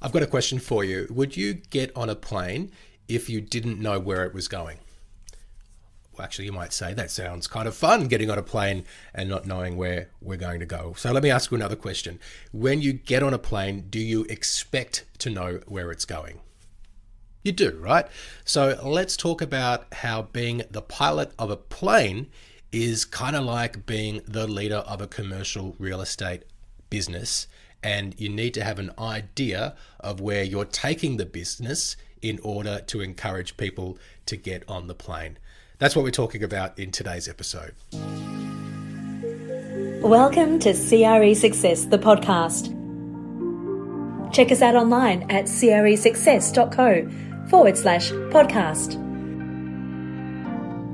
I've got a question for you. Would you get on a plane if you didn't know where it was going? Well, actually, you might say that sounds kind of fun getting on a plane and not knowing where we're going to go. So let me ask you another question. When you get on a plane, do you expect to know where it's going? You do, right? So let's talk about how being the pilot of a plane is kind of like being the leader of a commercial real estate business and you need to have an idea of where you're taking the business in order to encourage people to get on the plane. That's what we're talking about in today's episode. Welcome to CRE Success, the podcast. Check us out online at cresuccess.co forward slash podcast.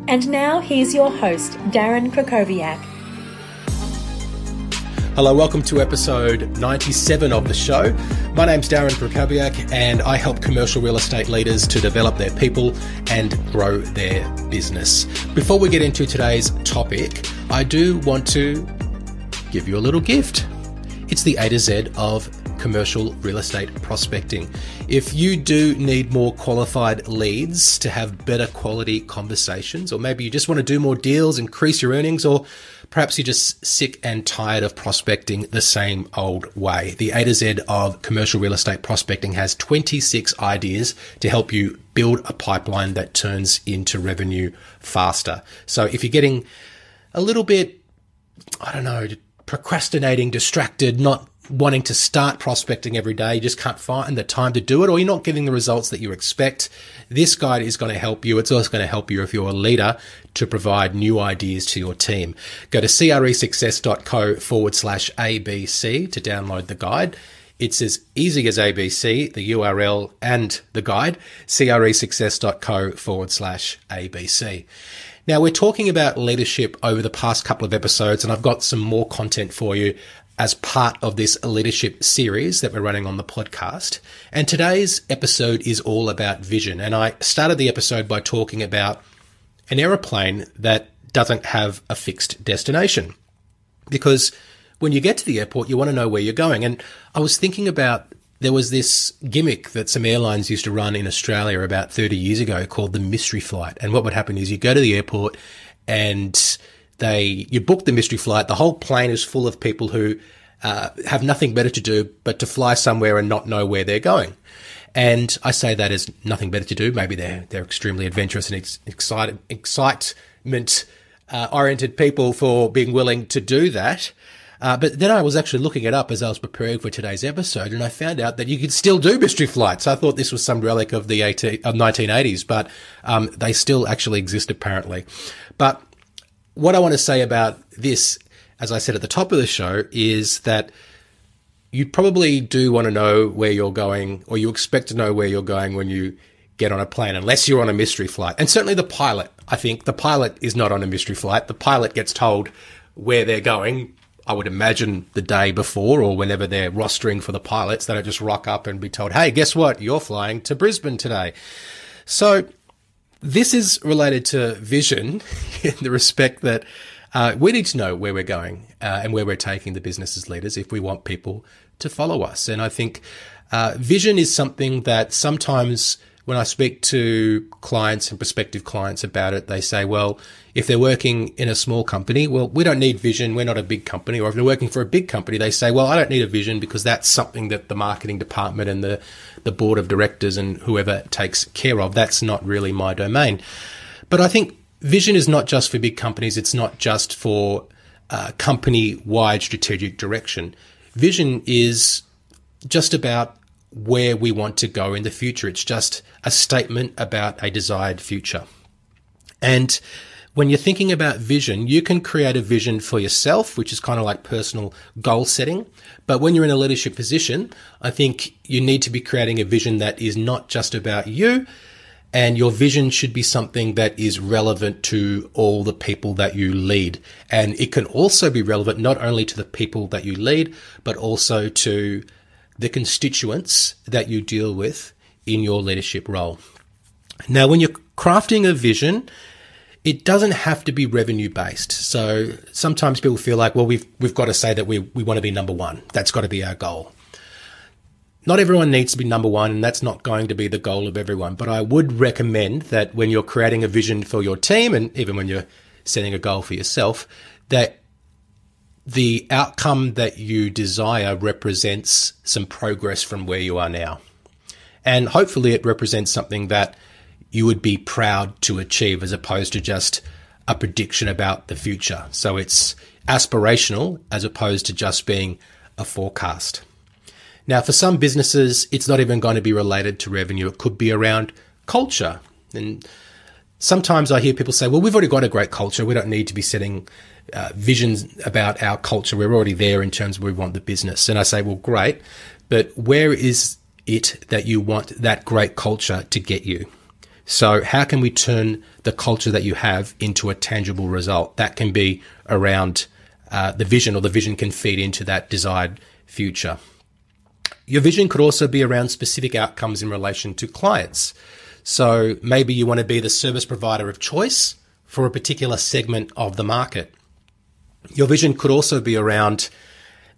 And now here's your host, Darren Krakowiak. Hello, welcome to episode 97 of the show. My name's Darren Krakowiak, and I help commercial real estate leaders to develop their people and grow their business. Before we get into today's topic, I do want to give you a little gift. It's the A to Z of commercial real estate prospecting. If you do need more qualified leads to have better quality conversations, or maybe you just want to do more deals, increase your earnings, or Perhaps you're just sick and tired of prospecting the same old way. The A to Z of commercial real estate prospecting has 26 ideas to help you build a pipeline that turns into revenue faster. So if you're getting a little bit, I don't know, procrastinating, distracted, not wanting to start prospecting every day, you just can't find the time to do it, or you're not getting the results that you expect, this guide is going to help you. It's also going to help you if you're a leader to provide new ideas to your team. Go to cresuccess.co forward slash ABC to download the guide. It's as easy as ABC, the URL and the guide, cresuccess.co forward slash ABC. Now, we're talking about leadership over the past couple of episodes, and I've got some more content for you as part of this leadership series that we're running on the podcast. And today's episode is all about vision. And I started the episode by talking about an aeroplane that doesn't have a fixed destination. Because when you get to the airport, you want to know where you're going. And I was thinking about there was this gimmick that some airlines used to run in Australia about 30 years ago called the mystery flight. And what would happen is you go to the airport and they you book the mystery flight. The whole plane is full of people who uh, have nothing better to do but to fly somewhere and not know where they're going. And I say that as nothing better to do. Maybe they're they're extremely adventurous and ex- excited, excitement uh, oriented people for being willing to do that. Uh, but then I was actually looking it up as I was preparing for today's episode, and I found out that you could still do mystery flights. I thought this was some relic of the 18, of 1980s, but um, they still actually exist apparently. But what I want to say about this, as I said at the top of the show, is that you probably do want to know where you're going, or you expect to know where you're going when you get on a plane, unless you're on a mystery flight. And certainly the pilot, I think the pilot is not on a mystery flight. The pilot gets told where they're going. I would imagine the day before or whenever they're rostering for the pilots, they don't just rock up and be told, Hey, guess what? You're flying to Brisbane today. So this is related to vision in the respect that uh, we need to know where we're going uh, and where we're taking the business as leaders if we want people to follow us. And I think uh, vision is something that sometimes when I speak to clients and prospective clients about it, they say, well, if they're working in a small company, well, we don't need vision. We're not a big company. Or if they're working for a big company, they say, well, I don't need a vision because that's something that the marketing department and the, the board of directors and whoever takes care of. That's not really my domain. But I think vision is not just for big companies. It's not just for uh, company wide strategic direction. Vision is just about where we want to go in the future. It's just a statement about a desired future. And when you're thinking about vision, you can create a vision for yourself, which is kind of like personal goal setting. But when you're in a leadership position, I think you need to be creating a vision that is not just about you. And your vision should be something that is relevant to all the people that you lead. And it can also be relevant not only to the people that you lead, but also to the constituents that you deal with in your leadership role. Now, when you're crafting a vision, it doesn't have to be revenue based. So sometimes people feel like, well, we've we've got to say that we we want to be number one. That's got to be our goal. not everyone needs to be number one, and that's not going to be the goal of everyone. But I would recommend that when you're creating a vision for your team, and even when you're setting a goal for yourself, that the outcome that you desire represents some progress from where you are now. And hopefully it represents something that you would be proud to achieve as opposed to just a prediction about the future. So it's aspirational as opposed to just being a forecast. Now, for some businesses, it's not even going to be related to revenue. It could be around culture. And sometimes I hear people say, well, we've already got a great culture. We don't need to be setting uh, visions about our culture. We're already there in terms of we want the business. And I say, well, great. But where is it that you want that great culture to get you? So, how can we turn the culture that you have into a tangible result? That can be around uh, the vision, or the vision can feed into that desired future. Your vision could also be around specific outcomes in relation to clients. So, maybe you want to be the service provider of choice for a particular segment of the market. Your vision could also be around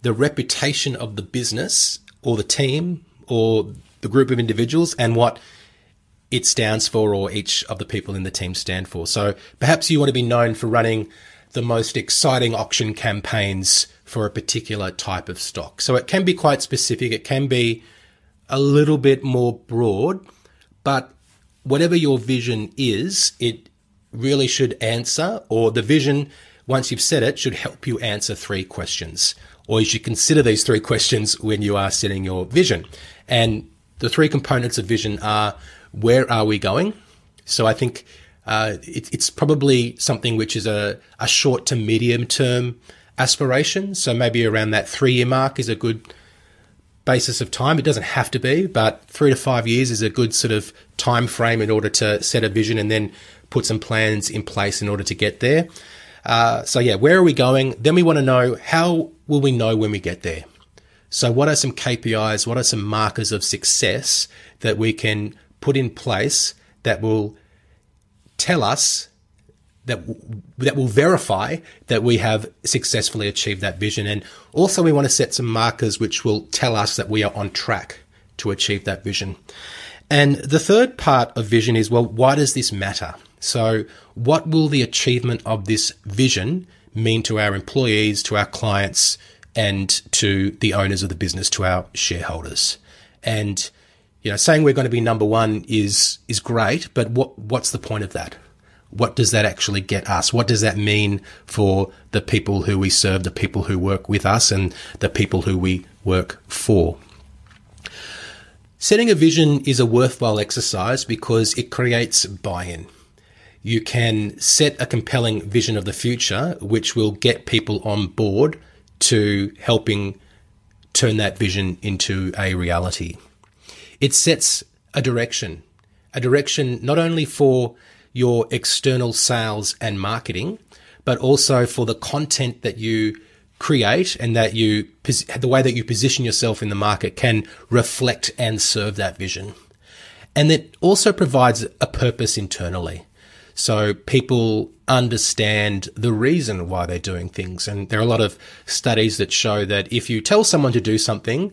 the reputation of the business or the team or the group of individuals and what it stands for or each of the people in the team stand for. So perhaps you want to be known for running the most exciting auction campaigns for a particular type of stock. So it can be quite specific. It can be a little bit more broad, but whatever your vision is, it really should answer, or the vision, once you've said it, should help you answer three questions. Or you should consider these three questions when you are setting your vision. And the three components of vision are where are we going? So I think uh, it, it's probably something which is a, a short to medium term aspiration. So maybe around that three year mark is a good basis of time. It doesn't have to be, but three to five years is a good sort of time frame in order to set a vision and then put some plans in place in order to get there. Uh, so yeah, where are we going? Then we want to know how will we know when we get there? So what are some KPIs? What are some markers of success that we can put in place that will tell us that that will verify that we have successfully achieved that vision. And also we want to set some markers which will tell us that we are on track to achieve that vision. And the third part of vision is well why does this matter? So what will the achievement of this vision mean to our employees to our clients and to the owners of the business to our shareholders? And you know, saying we're going to be number one is is great, but what what's the point of that? What does that actually get us? What does that mean for the people who we serve, the people who work with us, and the people who we work for? Setting a vision is a worthwhile exercise because it creates buy in. You can set a compelling vision of the future, which will get people on board to helping turn that vision into a reality. It sets a direction, a direction not only for your external sales and marketing, but also for the content that you create and that you, the way that you position yourself in the market can reflect and serve that vision. And it also provides a purpose internally. So people understand the reason why they're doing things. And there are a lot of studies that show that if you tell someone to do something,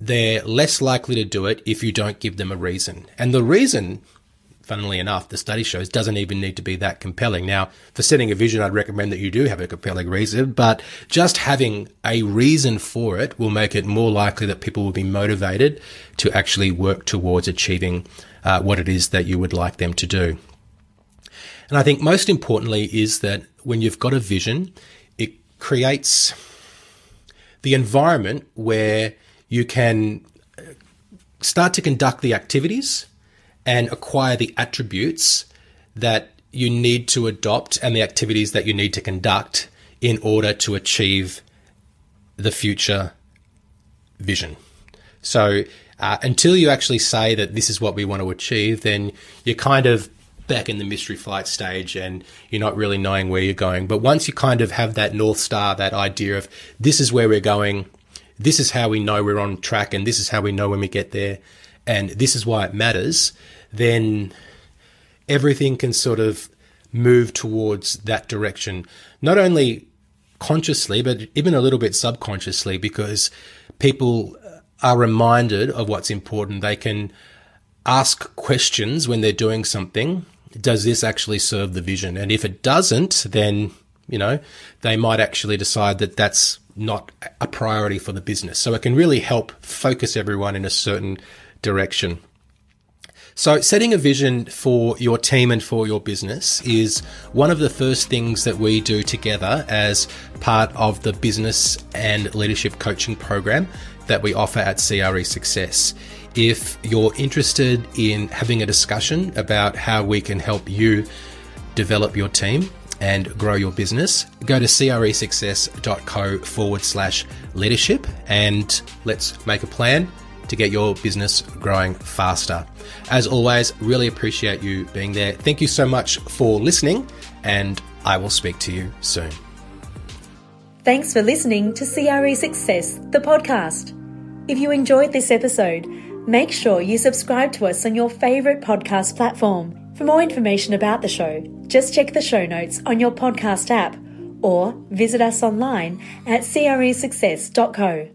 they're less likely to do it if you don't give them a reason. And the reason, funnily enough, the study shows doesn't even need to be that compelling. Now, for setting a vision, I'd recommend that you do have a compelling reason, but just having a reason for it will make it more likely that people will be motivated to actually work towards achieving uh, what it is that you would like them to do. And I think most importantly is that when you've got a vision, it creates the environment where you can start to conduct the activities and acquire the attributes that you need to adopt and the activities that you need to conduct in order to achieve the future vision. So, uh, until you actually say that this is what we want to achieve, then you're kind of back in the mystery flight stage and you're not really knowing where you're going. But once you kind of have that North Star, that idea of this is where we're going, this is how we know we're on track and this is how we know when we get there and this is why it matters, then everything can sort of move towards that direction. Not only consciously, but even a little bit subconsciously, because people are reminded of what's important. They can ask questions when they're doing something. Does this actually serve the vision? And if it doesn't, then, you know, they might actually decide that that's not a priority for the business. So it can really help focus everyone in a certain direction. So, setting a vision for your team and for your business is one of the first things that we do together as part of the business and leadership coaching program that we offer at CRE Success. If you're interested in having a discussion about how we can help you develop your team and grow your business, go to cresuccess.co forward slash leadership and let's make a plan to get your business growing faster. As always, really appreciate you being there. Thank you so much for listening, and I will speak to you soon. Thanks for listening to CRE Success, the podcast. If you enjoyed this episode, make sure you subscribe to us on your favourite podcast platform. For more information about the show, just check the show notes on your podcast app or visit us online at cresuccess.co.